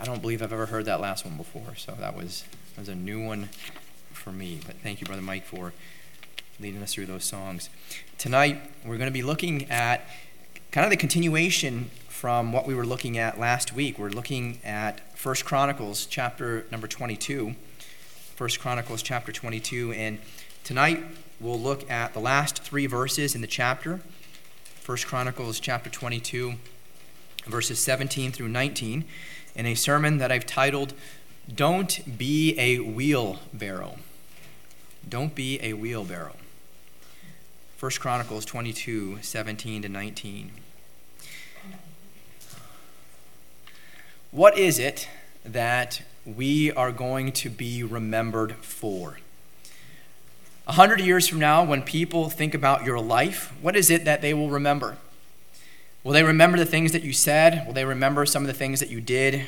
I don't believe I've ever heard that last one before, so that was, that was a new one for me. But thank you, Brother Mike, for leading us through those songs. Tonight, we're going to be looking at kind of the continuation from what we were looking at last week. We're looking at First Chronicles chapter number 22. First Chronicles chapter 22. And tonight, we'll look at the last three verses in the chapter. First Chronicles chapter 22, verses 17 through 19 in a sermon that I've titled, Don't Be a Wheelbarrow. Don't be a wheelbarrow. 1 Chronicles 22, 17 to 19. What is it that we are going to be remembered for? A hundred years from now, when people think about your life, what is it that they will remember? Will they remember the things that you said? Will they remember some of the things that you did?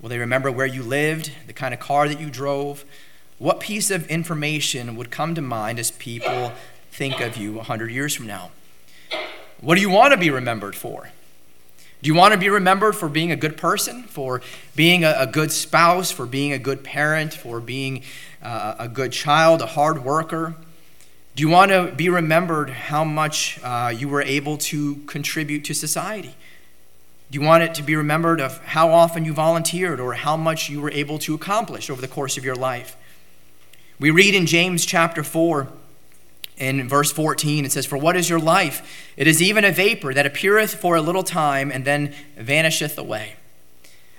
Will they remember where you lived, the kind of car that you drove? What piece of information would come to mind as people think of you 100 years from now? What do you want to be remembered for? Do you want to be remembered for being a good person, for being a, good spouse, for being a good parent, for being uh, a good child, a hard worker? Do you want to be remembered how much uh, you were able to contribute to society? Do you want it to be remembered of how often you volunteered or how much you were able to accomplish over the course of your life? We read in James chapter 4, in verse 14, it says, For what is your life? It is even a vapor that appeareth for a little time and then vanisheth away.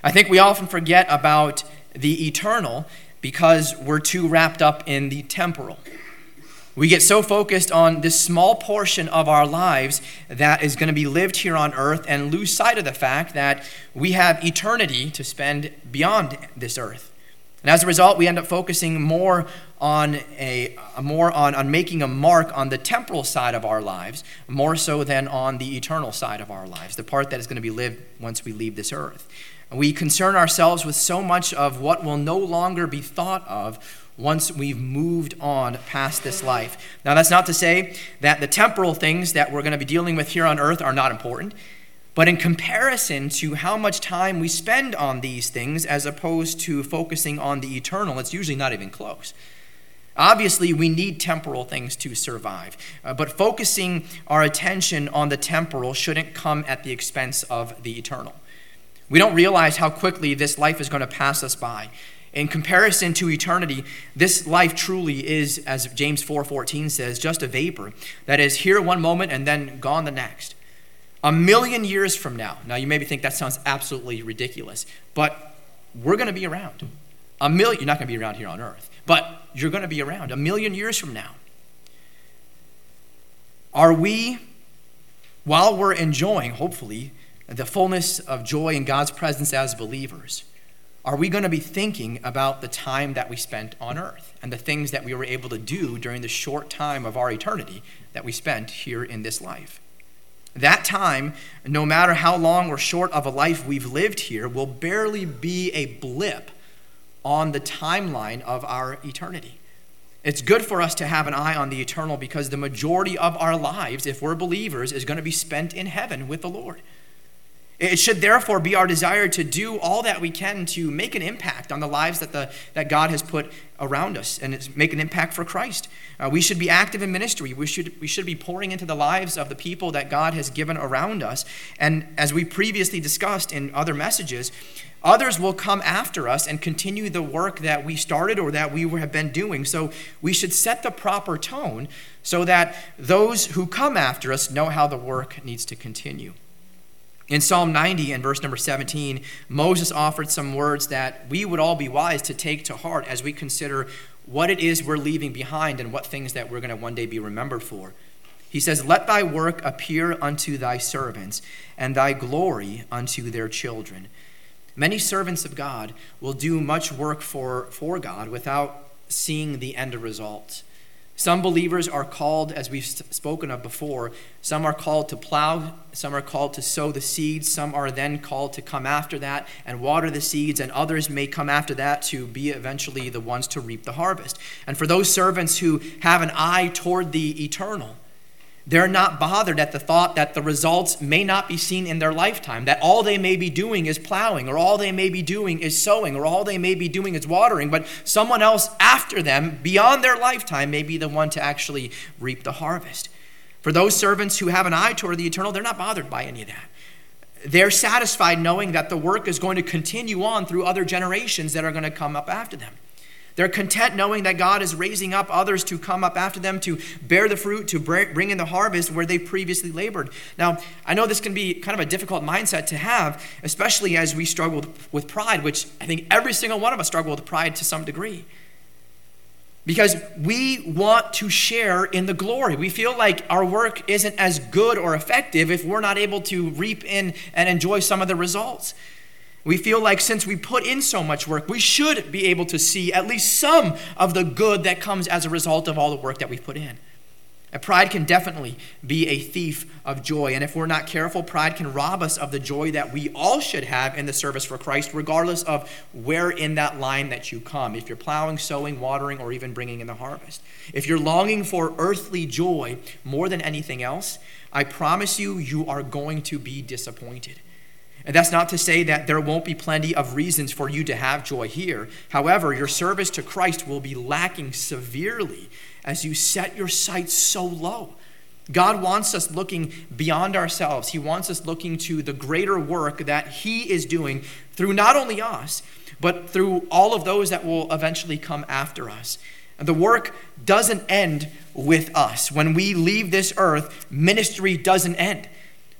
I think we often forget about the eternal because we're too wrapped up in the temporal. We get so focused on this small portion of our lives that is going to be lived here on earth and lose sight of the fact that we have eternity to spend beyond this earth. And as a result, we end up focusing more on a, more on, on making a mark on the temporal side of our lives, more so than on the eternal side of our lives, the part that is going to be lived once we leave this earth. We concern ourselves with so much of what will no longer be thought of once we've moved on past this life. Now, that's not to say that the temporal things that we're going to be dealing with here on earth are not important, but in comparison to how much time we spend on these things as opposed to focusing on the eternal, it's usually not even close. Obviously, we need temporal things to survive, uh, but focusing our attention on the temporal shouldn't come at the expense of the eternal. We don't realize how quickly this life is going to pass us by in comparison to eternity, this life truly is, as James 4:14 says, just a vapor that is here one moment and then gone the next. A million years from now. Now you maybe think that sounds absolutely ridiculous, but we're going to be around. A million, you're not going to be around here on earth, but you're going to be around a million years from now. Are we, while we're enjoying, hopefully, the fullness of joy in God's presence as believers, are we going to be thinking about the time that we spent on earth and the things that we were able to do during the short time of our eternity that we spent here in this life? That time, no matter how long or short of a life we've lived here, will barely be a blip on the timeline of our eternity. It's good for us to have an eye on the eternal because the majority of our lives, if we're believers, is going to be spent in heaven with the Lord. It should therefore be our desire to do all that we can to make an impact on the lives that, the, that God has put around us and make an impact for Christ. Uh, we should be active in ministry. We should, we should be pouring into the lives of the people that God has given around us. And as we previously discussed in other messages, others will come after us and continue the work that we started or that we have been doing. So we should set the proper tone so that those who come after us know how the work needs to continue. In Psalm 90 and verse number 17, Moses offered some words that we would all be wise to take to heart as we consider what it is we're leaving behind and what things that we're going to one day be remembered for. He says, Let thy work appear unto thy servants, and thy glory unto their children. Many servants of God will do much work for, for God without seeing the end result. Some believers are called, as we've spoken of before, some are called to plow, some are called to sow the seeds, some are then called to come after that and water the seeds, and others may come after that to be eventually the ones to reap the harvest. And for those servants who have an eye toward the eternal, They're not bothered at the thought that the results may not be seen in their lifetime, that all they may be doing is plowing, or all they may be doing is sowing, or all they may be doing is watering, but someone else after them, beyond their lifetime, may be the one to actually reap the harvest. For those servants who have an eye toward the eternal, they're not bothered by any of that. They're satisfied knowing that the work is going to continue on through other generations that are going to come up after them. They're content knowing that God is raising up others to come up after them to bear the fruit, to bring in the harvest where they previously labored. Now, I know this can be kind of a difficult mindset to have, especially as we struggle with pride, which I think every single one of us struggle with pride to some degree. Because we want to share in the glory. We feel like our work isn't as good or effective if we're not able to reap in and enjoy some of the results. We feel like since we put in so much work, we should be able to see at least some of the good that comes as a result of all the work that we've put in. And pride can definitely be a thief of joy. And if we're not careful, pride can rob us of the joy that we all should have in the service for Christ, regardless of where in that line that you come. If you're plowing, sowing, watering, or even bringing in the harvest. If you're longing for earthly joy more than anything else, I promise you, you are going to be disappointed. And that's not to say that there won't be plenty of reasons for you to have joy here. However, your service to Christ will be lacking severely as you set your sights so low. God wants us looking beyond ourselves. He wants us looking to the greater work that He is doing through not only us, but through all of those that will eventually come after us. And the work doesn't end with us. When we leave this earth, ministry doesn't end.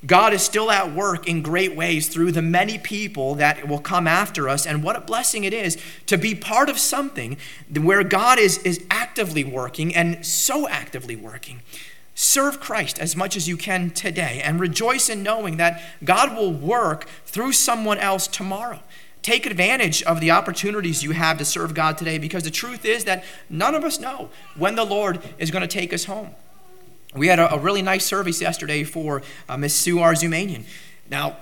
God is still at work in great ways through the many people that will come after us. And what a blessing it is to be part of something where God is, is actively working and so actively working. Serve Christ as much as you can today and rejoice in knowing that God will work through someone else tomorrow. Take advantage of the opportunities you have to serve God today because the truth is that none of us know when the Lord is going to take us home. We had a, a really nice service yesterday for uh, Miss Sue Arzumanian. Now,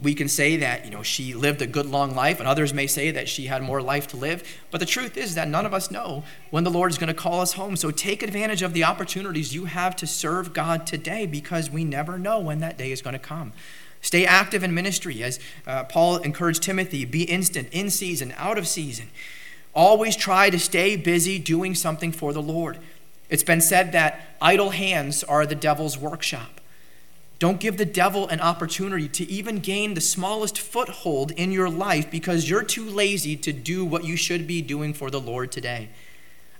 we can say that you know she lived a good long life and others may say that she had more life to live but the truth is that none of us know when the lord is going to call us home. So take advantage of the opportunities you have to serve god today because we never know when that day is going to come. Stay active in ministry as uh, paul encouraged timothy be instant in season out of season. Always try to stay busy doing something for the lord it's been said that idle hands are the devil's workshop. Don't give the devil an opportunity to even gain the smallest foothold in your life because you're too lazy to do what you should be doing for the Lord today.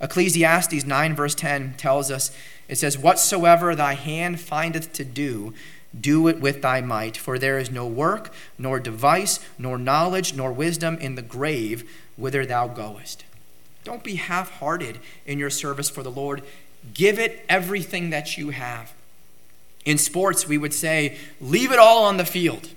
Ecclesiastes 9, verse 10 tells us it says, Whatsoever thy hand findeth to do, do it with thy might, for there is no work, nor device, nor knowledge, nor wisdom in the grave whither thou goest. Don't be half hearted in your service for the Lord. Give it everything that you have. In sports, we would say, leave it all on the field.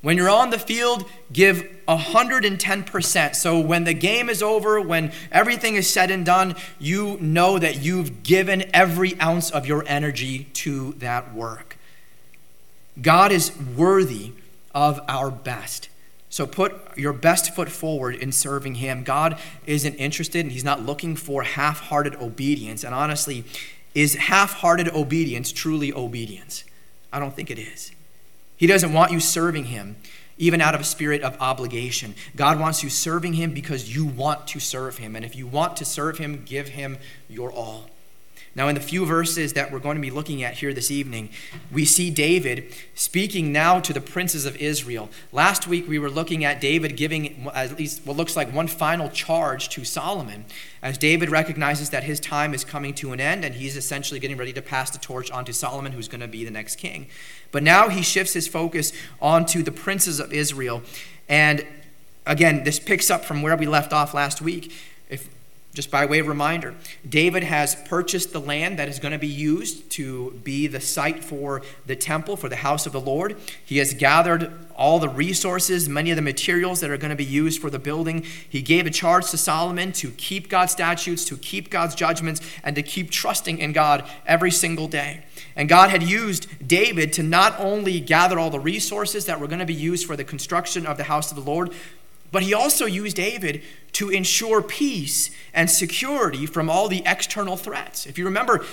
When you're on the field, give 110%. So when the game is over, when everything is said and done, you know that you've given every ounce of your energy to that work. God is worthy of our best. So put your best foot forward in serving Him. God isn't interested and He's not looking for half hearted obedience. And honestly, is half hearted obedience truly obedience? I don't think it is. He doesn't want you serving Him even out of a spirit of obligation. God wants you serving Him because you want to serve Him. And if you want to serve Him, give Him your all. Now, in the few verses that we're going to be looking at here this evening, we see David speaking now to the princes of Israel. Last week, we were looking at David giving at least what looks like one final charge to Solomon, as David recognizes that his time is coming to an end and he's essentially getting ready to pass the torch on to Solomon, who's going to be the next king. But now he shifts his focus onto the princes of Israel. And again, this picks up from where we left off last week. Just by way of reminder, David has purchased the land that is going to be used to be the site for the temple, for the house of the Lord. He has gathered all the resources, many of the materials that are going to be used for the building. He gave a charge to Solomon to keep God's statutes, to keep God's judgments, and to keep trusting in God every single day. And God had used David to not only gather all the resources that were going to be used for the construction of the house of the Lord, but he also used David to ensure peace and security from all the external threats. If you remember,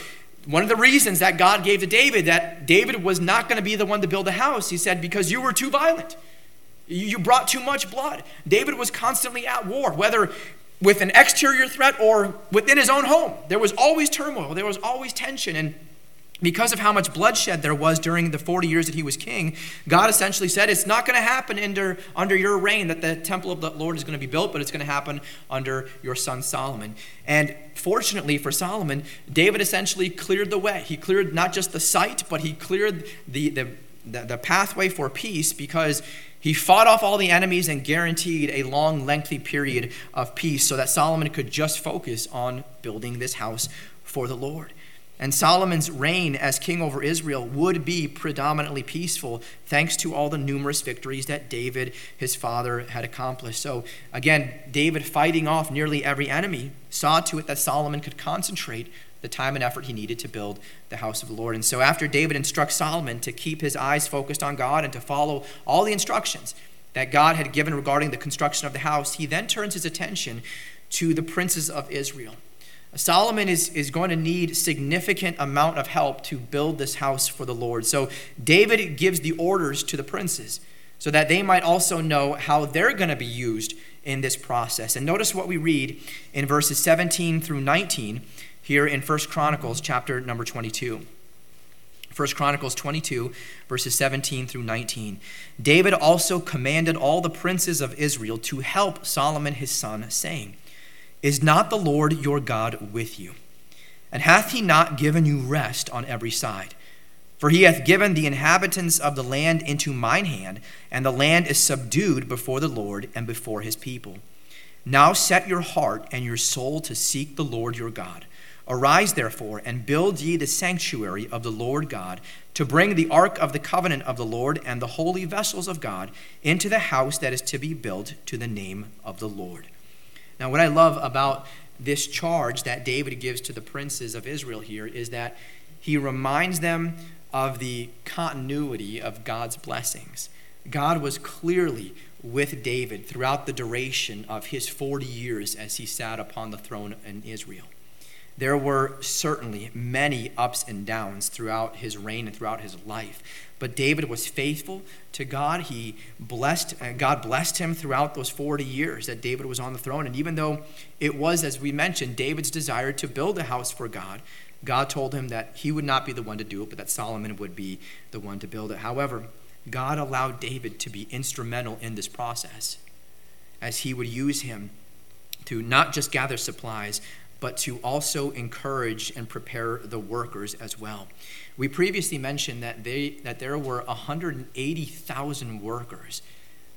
one of the reasons that God gave to David that David was not going to be the one to build a house, he said, because you were too violent. You brought too much blood. David was constantly at war, whether with an exterior threat or within his own home. There was always turmoil, there was always tension. And because of how much bloodshed there was during the 40 years that he was king, God essentially said, It's not going to happen under, under your reign that the temple of the Lord is going to be built, but it's going to happen under your son Solomon. And fortunately for Solomon, David essentially cleared the way. He cleared not just the site, but he cleared the, the, the, the pathway for peace because he fought off all the enemies and guaranteed a long, lengthy period of peace so that Solomon could just focus on building this house for the Lord. And Solomon's reign as king over Israel would be predominantly peaceful thanks to all the numerous victories that David, his father, had accomplished. So, again, David fighting off nearly every enemy saw to it that Solomon could concentrate the time and effort he needed to build the house of the Lord. And so, after David instructs Solomon to keep his eyes focused on God and to follow all the instructions that God had given regarding the construction of the house, he then turns his attention to the princes of Israel. Solomon is, is going to need significant amount of help to build this house for the Lord. So David gives the orders to the princes so that they might also know how they're going to be used in this process. And notice what we read in verses 17 through 19 here in 1 Chronicles chapter number 22. 1 Chronicles 22, verses 17 through 19. David also commanded all the princes of Israel to help Solomon his son, saying, Is not the Lord your God with you? And hath he not given you rest on every side? For he hath given the inhabitants of the land into mine hand, and the land is subdued before the Lord and before his people. Now set your heart and your soul to seek the Lord your God. Arise, therefore, and build ye the sanctuary of the Lord God, to bring the ark of the covenant of the Lord and the holy vessels of God into the house that is to be built to the name of the Lord. Now, what I love about this charge that David gives to the princes of Israel here is that he reminds them of the continuity of God's blessings. God was clearly with David throughout the duration of his 40 years as he sat upon the throne in Israel. There were certainly many ups and downs throughout his reign and throughout his life. But David was faithful to God. He blessed, uh, God blessed him throughout those 40 years that David was on the throne. And even though it was, as we mentioned, David's desire to build a house for God, God told him that he would not be the one to do it, but that Solomon would be the one to build it. However, God allowed David to be instrumental in this process as he would use him to not just gather supplies, but to also encourage and prepare the workers as well. We previously mentioned that, they, that there were 180,000 workers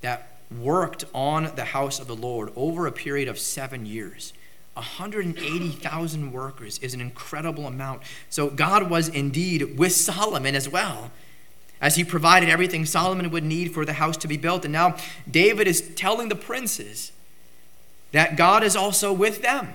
that worked on the house of the Lord over a period of seven years. 180,000 workers is an incredible amount. So God was indeed with Solomon as well, as he provided everything Solomon would need for the house to be built. And now David is telling the princes that God is also with them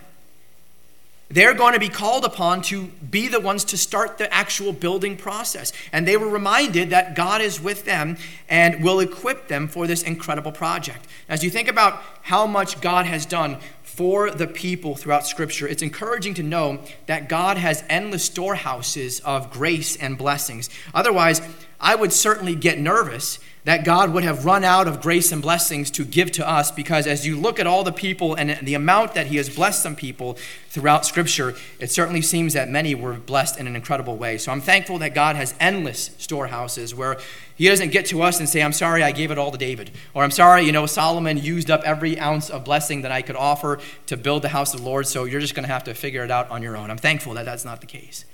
they're going to be called upon to be the ones to start the actual building process. And they were reminded that God is with them and will equip them for this incredible project. As you think about how much God has done for the people throughout Scripture, it's encouraging to know that God has endless storehouses of grace and blessings. Otherwise, I would certainly get nervous that God would have run out of grace and blessings to give to us because as you look at all the people and the amount that He has blessed some people throughout Scripture, it certainly seems that many were blessed in an incredible way. So I'm thankful that God has endless storehouses where He doesn't get to us and say, I'm sorry I gave it all to David. Or I'm sorry, you know, Solomon used up every ounce of blessing that I could offer to build the house of the Lord, so you're just going to have to figure it out on your own. I'm thankful that that's not the case.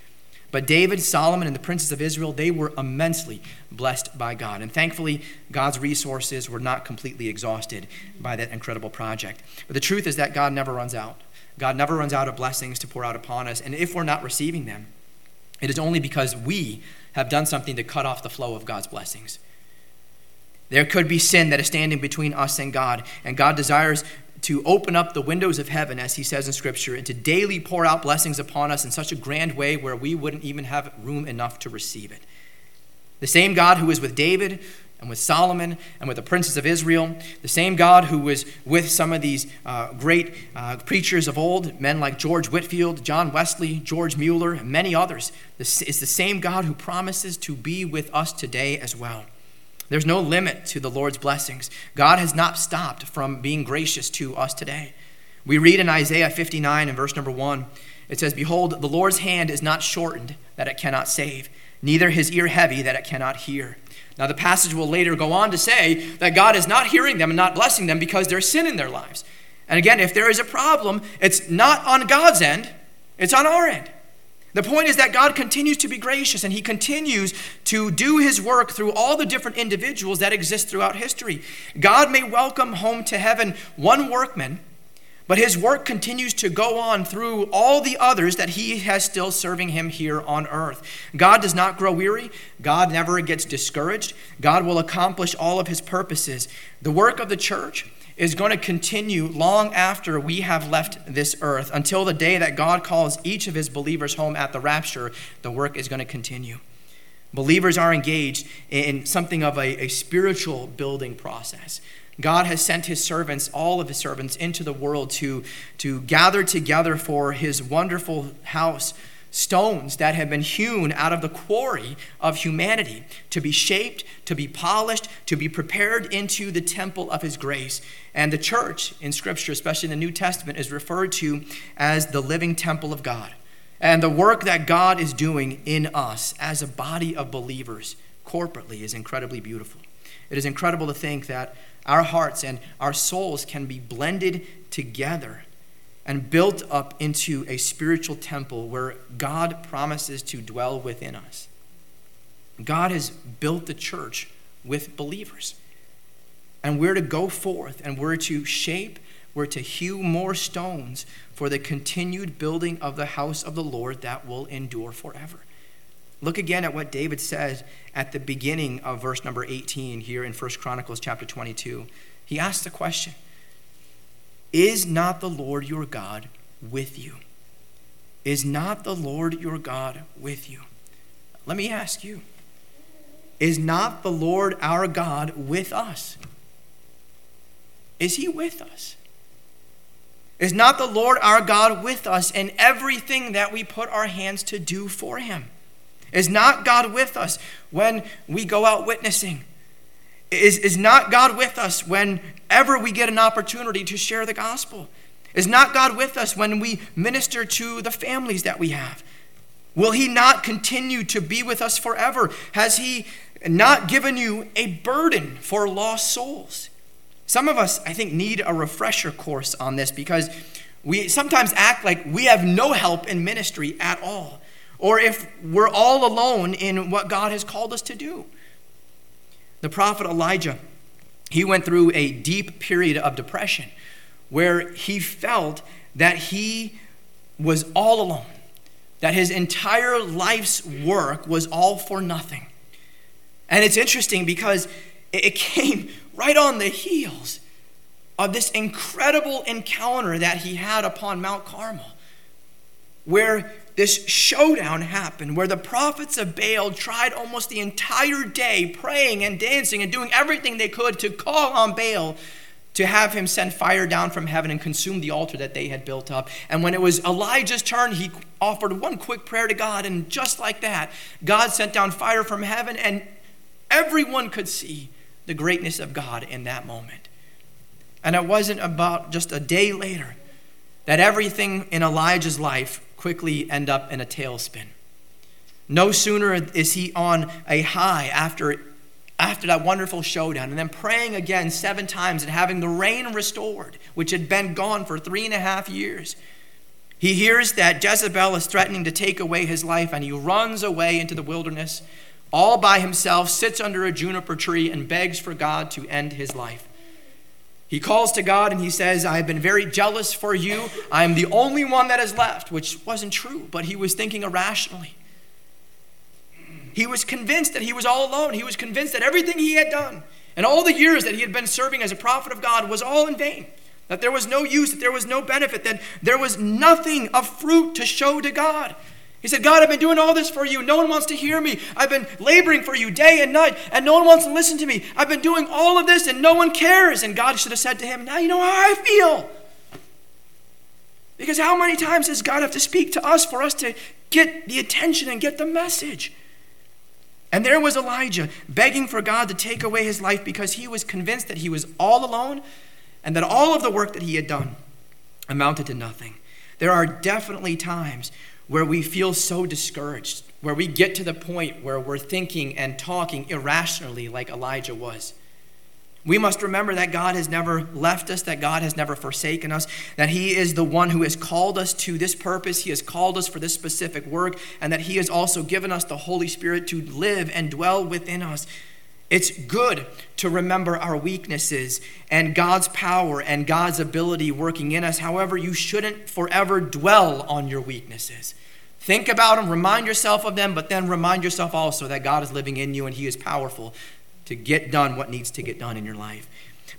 But David, Solomon, and the princes of Israel, they were immensely blessed by God. And thankfully, God's resources were not completely exhausted by that incredible project. But the truth is that God never runs out. God never runs out of blessings to pour out upon us. And if we're not receiving them, it is only because we have done something to cut off the flow of God's blessings. There could be sin that is standing between us and God, and God desires to open up the windows of heaven, as he says in Scripture, and to daily pour out blessings upon us in such a grand way where we wouldn't even have room enough to receive it. The same God who was with David and with Solomon and with the princes of Israel, the same God who was with some of these uh, great uh, preachers of old, men like George Whitefield, John Wesley, George Mueller, and many others, this is the same God who promises to be with us today as well. There's no limit to the Lord's blessings. God has not stopped from being gracious to us today. We read in Isaiah 59 and verse number 1, it says, Behold, the Lord's hand is not shortened that it cannot save, neither his ear heavy that it cannot hear. Now, the passage will later go on to say that God is not hearing them and not blessing them because there's sin in their lives. And again, if there is a problem, it's not on God's end, it's on our end. The point is that God continues to be gracious and he continues to do his work through all the different individuals that exist throughout history. God may welcome home to heaven one workman but his work continues to go on through all the others that he has still serving him here on earth. God does not grow weary. God never gets discouraged. God will accomplish all of his purposes. The work of the church is going to continue long after we have left this earth. Until the day that God calls each of his believers home at the rapture, the work is going to continue. Believers are engaged in something of a, a spiritual building process. God has sent his servants, all of his servants, into the world to, to gather together for his wonderful house stones that have been hewn out of the quarry of humanity to be shaped, to be polished, to be prepared into the temple of his grace. And the church in Scripture, especially in the New Testament, is referred to as the living temple of God. And the work that God is doing in us as a body of believers corporately is incredibly beautiful. It is incredible to think that our hearts and our souls can be blended together and built up into a spiritual temple where God promises to dwell within us. God has built the church with believers. And we're to go forth and we're to shape, we're to hew more stones for the continued building of the house of the Lord that will endure forever. Look again at what David says at the beginning of verse number 18 here in 1 Chronicles chapter 22. He asks the question Is not the Lord your God with you? Is not the Lord your God with you? Let me ask you Is not the Lord our God with us? Is he with us? Is not the Lord our God with us in everything that we put our hands to do for him? Is not God with us when we go out witnessing? Is, is not God with us whenever we get an opportunity to share the gospel? Is not God with us when we minister to the families that we have? Will He not continue to be with us forever? Has He not given you a burden for lost souls? Some of us, I think, need a refresher course on this because we sometimes act like we have no help in ministry at all or if we're all alone in what God has called us to do. The prophet Elijah, he went through a deep period of depression where he felt that he was all alone, that his entire life's work was all for nothing. And it's interesting because it came right on the heels of this incredible encounter that he had upon Mount Carmel, where this showdown happened where the prophets of Baal tried almost the entire day praying and dancing and doing everything they could to call on Baal to have him send fire down from heaven and consume the altar that they had built up. And when it was Elijah's turn, he offered one quick prayer to God, and just like that, God sent down fire from heaven, and everyone could see the greatness of God in that moment. And it wasn't about just a day later that everything in Elijah's life quickly end up in a tailspin. No sooner is he on a high after, after that wonderful showdown, and then praying again seven times and having the rain restored, which had been gone for three and a half years. He hears that Jezebel is threatening to take away his life, and he runs away into the wilderness all by himself, sits under a juniper tree, and begs for God to end his life. He calls to God and he says, I have been very jealous for you. I am the only one that is left, which wasn't true, but he was thinking irrationally. He was convinced that he was all alone. He was convinced that everything he had done and all the years that he had been serving as a prophet of God was all in vain, that there was no use, that there was no benefit, that there was nothing of fruit to show to God. He said, God, I've been doing all this for you. No one wants to hear me. I've been laboring for you day and night, and no one wants to listen to me. I've been doing all of this, and no one cares. And God should have said to him, Now you know how I feel. Because how many times does God have to speak to us for us to get the attention and get the message? And there was Elijah begging for God to take away his life because he was convinced that he was all alone and that all of the work that he had done amounted to nothing. There are definitely times where we feel so discouraged, where we get to the point where we're thinking and talking irrationally like Elijah was. We must remember that God has never left us, that God has never forsaken us, that He is the one who has called us to this purpose. He has called us for this specific work, and that He has also given us the Holy Spirit to live and dwell within us. It's good to remember our weaknesses and God's power and God's ability working in us. However, you shouldn't forever dwell on your weaknesses. Think about them, remind yourself of them, but then remind yourself also that God is living in you and He is powerful to get done what needs to get done in your life.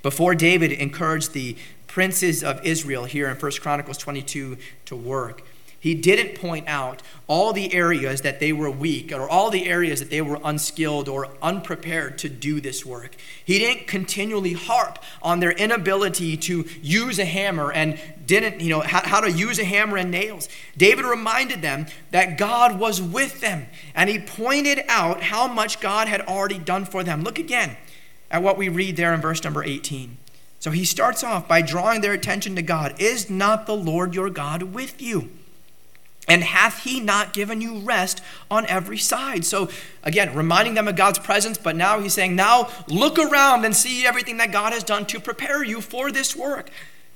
Before David encouraged the princes of Israel here in 1 Chronicles 22 to work, he didn't point out all the areas that they were weak or all the areas that they were unskilled or unprepared to do this work. He didn't continually harp on their inability to use a hammer and didn't, you know, how, how to use a hammer and nails. David reminded them that God was with them and he pointed out how much God had already done for them. Look again at what we read there in verse number 18. So he starts off by drawing their attention to God. Is not the Lord your God with you? And hath he not given you rest on every side? So, again, reminding them of God's presence, but now he's saying, now look around and see everything that God has done to prepare you for this work.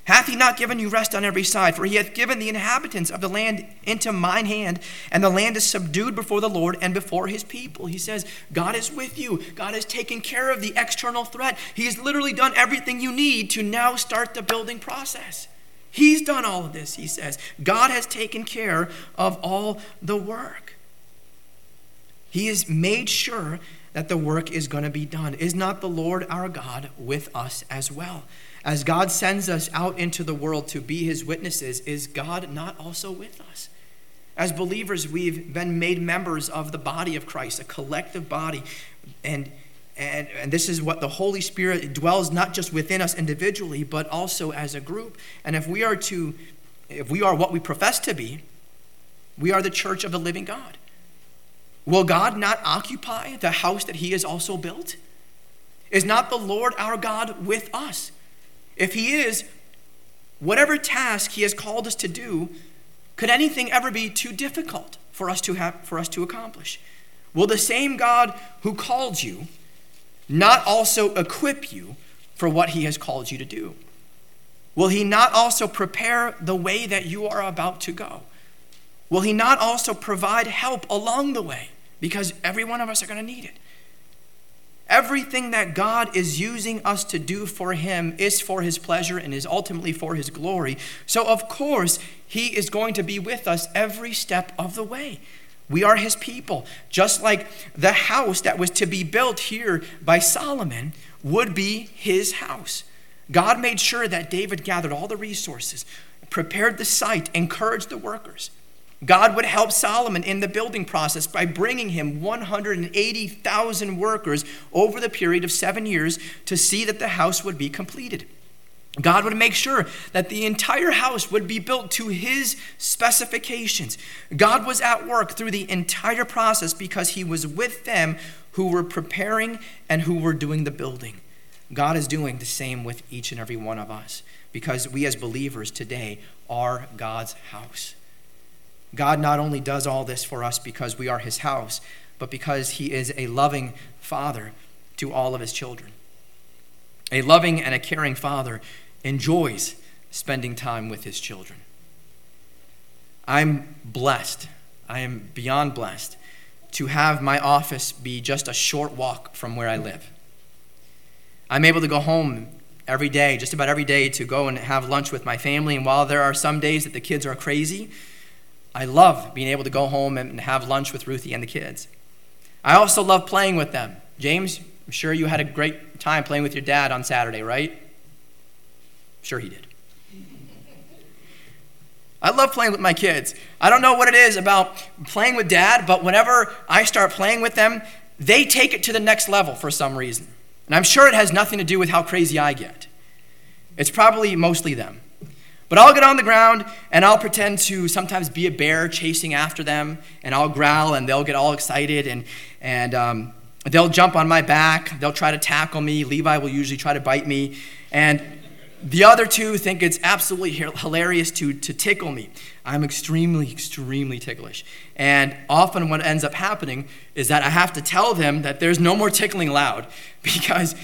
Hath he not given you rest on every side? For he hath given the inhabitants of the land into mine hand, and the land is subdued before the Lord and before his people. He says, God is with you. God has taken care of the external threat. He has literally done everything you need to now start the building process. He's done all of this, he says. God has taken care of all the work. He has made sure that the work is going to be done. Is not the Lord our God with us as well? As God sends us out into the world to be his witnesses, is God not also with us? As believers, we've been made members of the body of Christ, a collective body. And and, and this is what the Holy Spirit dwells not just within us individually, but also as a group. And if we are to, if we are what we profess to be, we are the church of the living God. Will God not occupy the house that He has also built? Is not the Lord our God with us? If He is, whatever task He has called us to do, could anything ever be too difficult for us to have for us to accomplish? Will the same God who called you not also equip you for what he has called you to do? Will he not also prepare the way that you are about to go? Will he not also provide help along the way? Because every one of us are going to need it. Everything that God is using us to do for Him is for His pleasure and is ultimately for His glory. So, of course, He is going to be with us every step of the way. We are his people. Just like the house that was to be built here by Solomon would be his house. God made sure that David gathered all the resources, prepared the site, encouraged the workers. God would help Solomon in the building process by bringing him 180,000 workers over the period of seven years to see that the house would be completed. God would make sure that the entire house would be built to his specifications. God was at work through the entire process because he was with them who were preparing and who were doing the building. God is doing the same with each and every one of us because we as believers today are God's house. God not only does all this for us because we are his house, but because he is a loving father to all of his children. A loving and a caring father enjoys spending time with his children. I'm blessed, I am beyond blessed to have my office be just a short walk from where I live. I'm able to go home every day, just about every day, to go and have lunch with my family. And while there are some days that the kids are crazy, I love being able to go home and have lunch with Ruthie and the kids. I also love playing with them. James, I'm sure you had a great time playing with your dad on Saturday, right? Sure, he did. I love playing with my kids. I don't know what it is about playing with dad, but whenever I start playing with them, they take it to the next level for some reason. And I'm sure it has nothing to do with how crazy I get. It's probably mostly them. But I'll get on the ground and I'll pretend to sometimes be a bear chasing after them, and I'll growl and they'll get all excited and, and um, they'll jump on my back. They'll try to tackle me. Levi will usually try to bite me. And the other two think it's absolutely hilarious to, to tickle me. I'm extremely, extremely ticklish. And often what ends up happening is that I have to tell them that there's no more tickling allowed because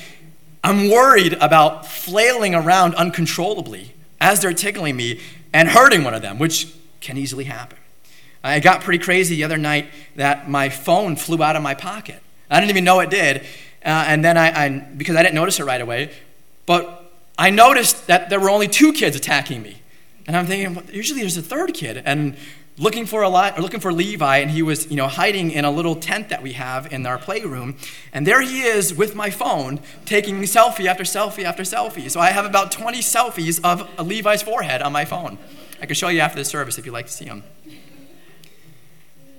I'm worried about flailing around uncontrollably as they're tickling me and hurting one of them, which can easily happen. I got pretty crazy the other night that my phone flew out of my pocket. I didn't even know it did. Uh, and then I, I, because I didn't notice it right away, but I noticed that there were only two kids attacking me. And I'm thinking, well, usually there's a third kid. And looking for a or looking for Levi, and he was, you know, hiding in a little tent that we have in our playroom. And there he is with my phone, taking selfie after selfie after selfie. So I have about 20 selfies of Levi's forehead on my phone. I can show you after the service if you'd like to see them.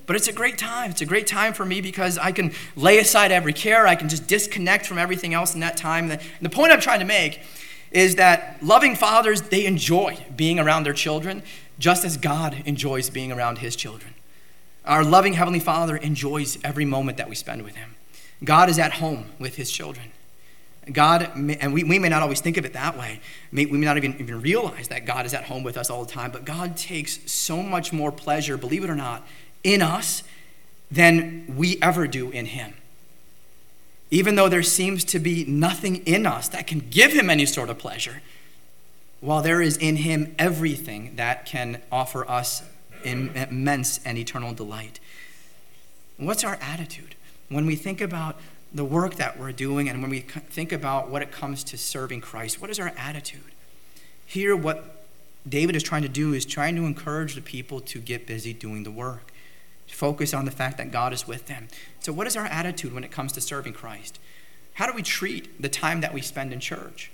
But it's a great time. It's a great time for me because I can lay aside every care. I can just disconnect from everything else in that time. And the point I'm trying to make is that loving fathers, they enjoy being around their children just as God enjoys being around his children. Our loving Heavenly Father enjoys every moment that we spend with him. God is at home with his children. God, and we, we may not always think of it that way. We may not even, even realize that God is at home with us all the time, but God takes so much more pleasure, believe it or not, in us than we ever do in him. Even though there seems to be nothing in us that can give him any sort of pleasure, while there is in him everything that can offer us immense and eternal delight. What's our attitude when we think about the work that we're doing and when we think about what it comes to serving Christ? What is our attitude? Here, what David is trying to do is trying to encourage the people to get busy doing the work, focus on the fact that God is with them. So, what is our attitude when it comes to serving Christ? How do we treat the time that we spend in church?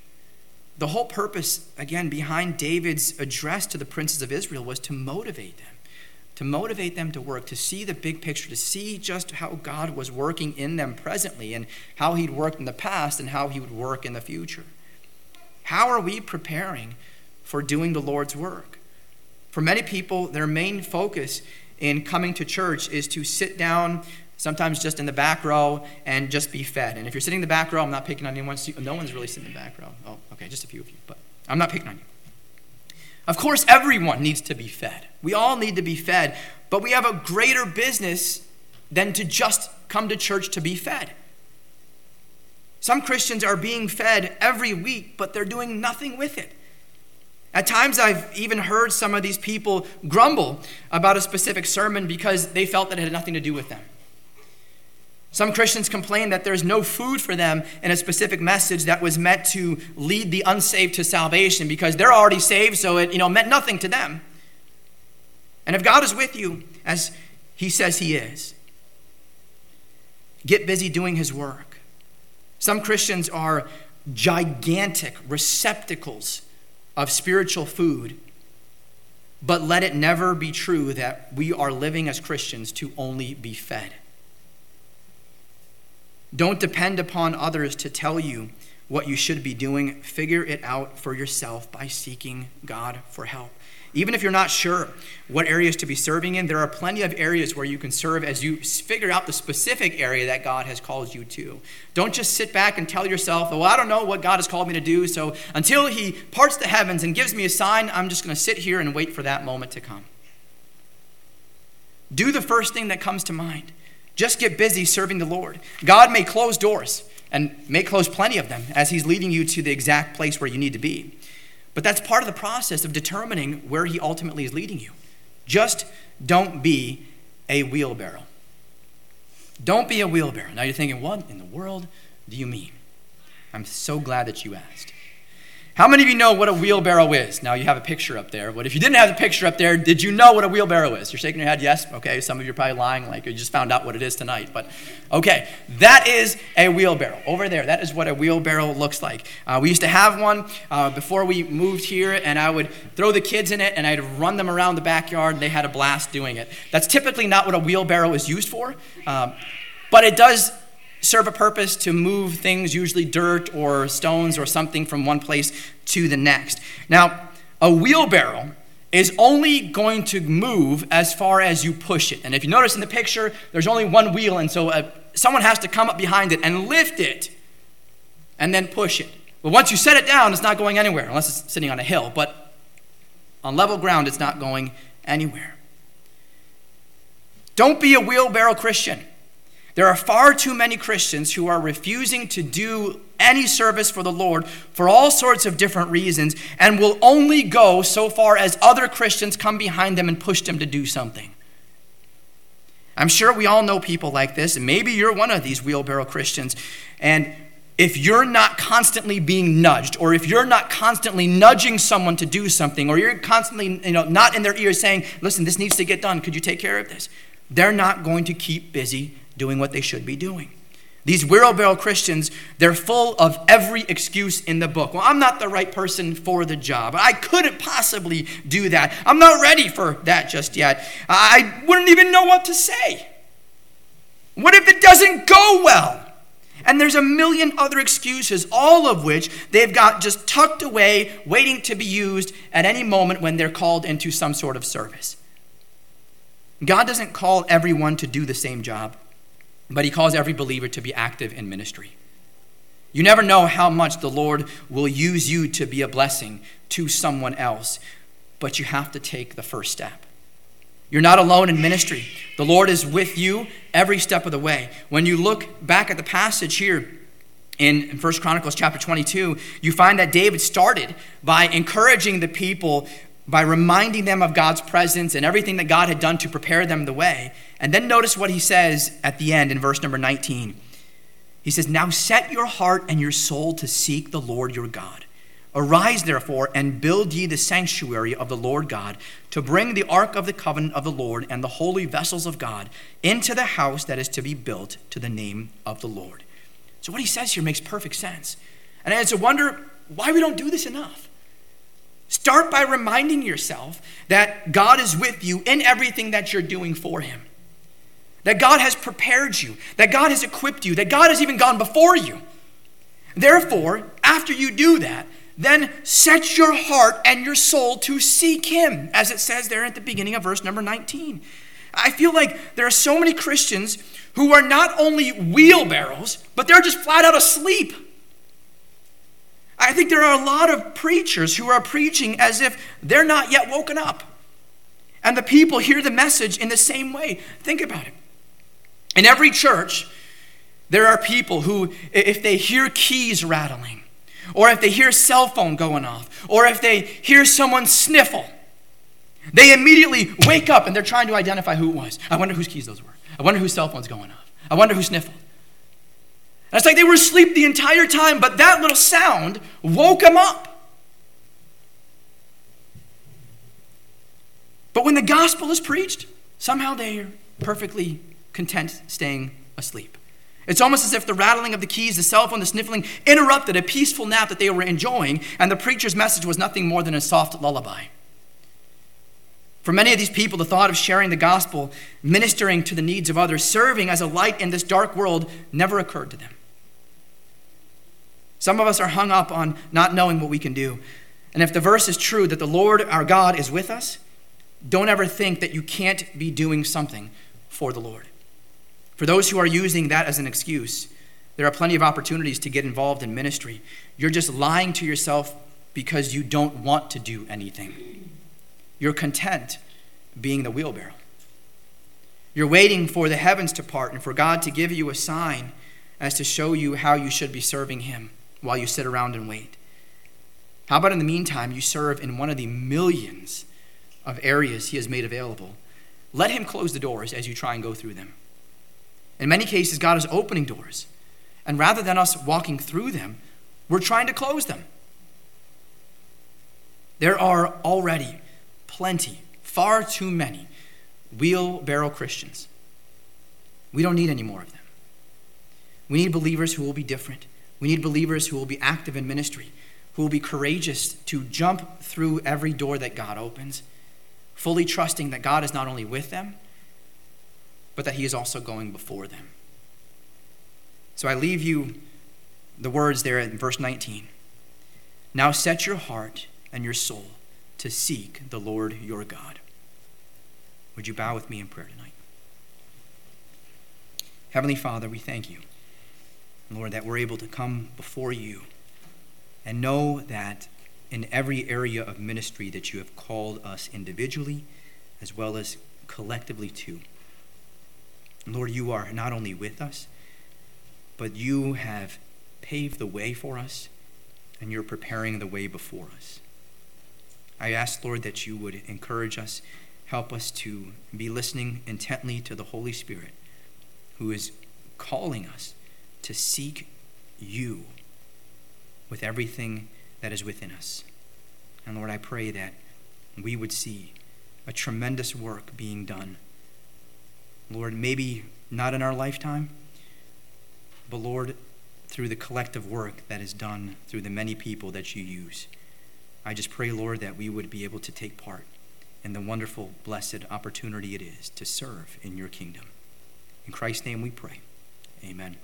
The whole purpose, again, behind David's address to the princes of Israel was to motivate them, to motivate them to work, to see the big picture, to see just how God was working in them presently and how He'd worked in the past and how He would work in the future. How are we preparing for doing the Lord's work? For many people, their main focus in coming to church is to sit down sometimes just in the back row and just be fed. And if you're sitting in the back row, I'm not picking on anyone. No one's really sitting in the back row. Oh, okay, just a few of you, but I'm not picking on you. Of course, everyone needs to be fed. We all need to be fed, but we have a greater business than to just come to church to be fed. Some Christians are being fed every week, but they're doing nothing with it. At times, I've even heard some of these people grumble about a specific sermon because they felt that it had nothing to do with them. Some Christians complain that there's no food for them in a specific message that was meant to lead the unsaved to salvation because they're already saved, so it you know, meant nothing to them. And if God is with you, as He says He is, get busy doing His work. Some Christians are gigantic receptacles of spiritual food, but let it never be true that we are living as Christians to only be fed. Don't depend upon others to tell you what you should be doing. Figure it out for yourself by seeking God for help. Even if you're not sure what areas to be serving in, there are plenty of areas where you can serve as you figure out the specific area that God has called you to. Don't just sit back and tell yourself, well, I don't know what God has called me to do, so until He parts the heavens and gives me a sign, I'm just going to sit here and wait for that moment to come. Do the first thing that comes to mind. Just get busy serving the Lord. God may close doors and may close plenty of them as He's leading you to the exact place where you need to be. But that's part of the process of determining where He ultimately is leading you. Just don't be a wheelbarrow. Don't be a wheelbarrow. Now you're thinking, what in the world do you mean? I'm so glad that you asked. How many of you know what a wheelbarrow is? Now you have a picture up there, but if you didn't have the picture up there, did you know what a wheelbarrow is? You're shaking your head, yes? Okay, some of you are probably lying, like you just found out what it is tonight. But okay, that is a wheelbarrow. Over there, that is what a wheelbarrow looks like. Uh, we used to have one uh, before we moved here, and I would throw the kids in it and I'd run them around the backyard, and they had a blast doing it. That's typically not what a wheelbarrow is used for, um, but it does serve a purpose to move things, usually dirt or stones or something from one place to the next. Now, a wheelbarrow is only going to move as far as you push it. And if you notice in the picture, there's only one wheel, and so uh, someone has to come up behind it and lift it and then push it. But once you set it down, it's not going anywhere unless it's sitting on a hill. But on level ground, it's not going anywhere. Don't be a wheelbarrow Christian. There are far too many Christians who are refusing to do any service for the Lord for all sorts of different reasons and will only go so far as other Christians come behind them and push them to do something. I'm sure we all know people like this, and maybe you're one of these wheelbarrow Christians. And if you're not constantly being nudged, or if you're not constantly nudging someone to do something, or you're constantly, you know, not in their ear saying, listen, this needs to get done, could you take care of this? They're not going to keep busy doing what they should be doing. These wheelbarrow Christians, they're full of every excuse in the book. Well, I'm not the right person for the job. I couldn't possibly do that. I'm not ready for that just yet. I wouldn't even know what to say. What if it doesn't go well? And there's a million other excuses, all of which they've got just tucked away, waiting to be used at any moment when they're called into some sort of service. God doesn't call everyone to do the same job but he calls every believer to be active in ministry. You never know how much the Lord will use you to be a blessing to someone else, but you have to take the first step. You're not alone in ministry. The Lord is with you every step of the way. When you look back at the passage here in 1 Chronicles chapter 22, you find that David started by encouraging the people by reminding them of God's presence and everything that God had done to prepare them the way. And then notice what he says at the end in verse number 19. He says, Now set your heart and your soul to seek the Lord your God. Arise, therefore, and build ye the sanctuary of the Lord God, to bring the ark of the covenant of the Lord and the holy vessels of God into the house that is to be built to the name of the Lord. So, what he says here makes perfect sense. And it's a wonder why we don't do this enough. Start by reminding yourself that God is with you in everything that you're doing for Him. That God has prepared you, that God has equipped you, that God has even gone before you. Therefore, after you do that, then set your heart and your soul to seek Him, as it says there at the beginning of verse number 19. I feel like there are so many Christians who are not only wheelbarrows, but they're just flat out asleep. I think there are a lot of preachers who are preaching as if they're not yet woken up. And the people hear the message in the same way. Think about it. In every church, there are people who, if they hear keys rattling, or if they hear a cell phone going off, or if they hear someone sniffle, they immediately wake up and they're trying to identify who it was. I wonder whose keys those were. I wonder whose cell phone's going off. I wonder who sniffled. It's like they were asleep the entire time, but that little sound woke them up. But when the gospel is preached, somehow they are perfectly content staying asleep. It's almost as if the rattling of the keys, the cell phone, the sniffling interrupted a peaceful nap that they were enjoying, and the preacher's message was nothing more than a soft lullaby. For many of these people, the thought of sharing the gospel, ministering to the needs of others, serving as a light in this dark world never occurred to them. Some of us are hung up on not knowing what we can do. And if the verse is true that the Lord our God is with us, don't ever think that you can't be doing something for the Lord. For those who are using that as an excuse, there are plenty of opportunities to get involved in ministry. You're just lying to yourself because you don't want to do anything. You're content being the wheelbarrow. You're waiting for the heavens to part and for God to give you a sign as to show you how you should be serving Him while you sit around and wait? How about in the meantime, you serve in one of the millions of areas He has made available? Let Him close the doors as you try and go through them. In many cases, God is opening doors. And rather than us walking through them, we're trying to close them. There are already plenty, far too many wheelbarrow Christians. We don't need any more of them. We need believers who will be different. We need believers who will be active in ministry, who will be courageous to jump through every door that God opens, fully trusting that God is not only with them, but that He is also going before them. So I leave you the words there in verse 19. Now set your heart and your soul to seek the Lord your God. Would you bow with me in prayer tonight? Heavenly Father, we thank you, Lord, that we're able to come before you and know that in every area of ministry that you have called us individually as well as collectively to. Lord, you are not only with us, but you have paved the way for us and you're preparing the way before us. I ask, Lord, that you would encourage us, help us to be listening intently to the Holy Spirit who is calling us to seek you with everything that is within us. And Lord, I pray that we would see a tremendous work being done. Lord, maybe not in our lifetime, but Lord, through the collective work that is done through the many people that you use. I just pray, Lord, that we would be able to take part in the wonderful, blessed opportunity it is to serve in your kingdom. In Christ's name we pray. Amen.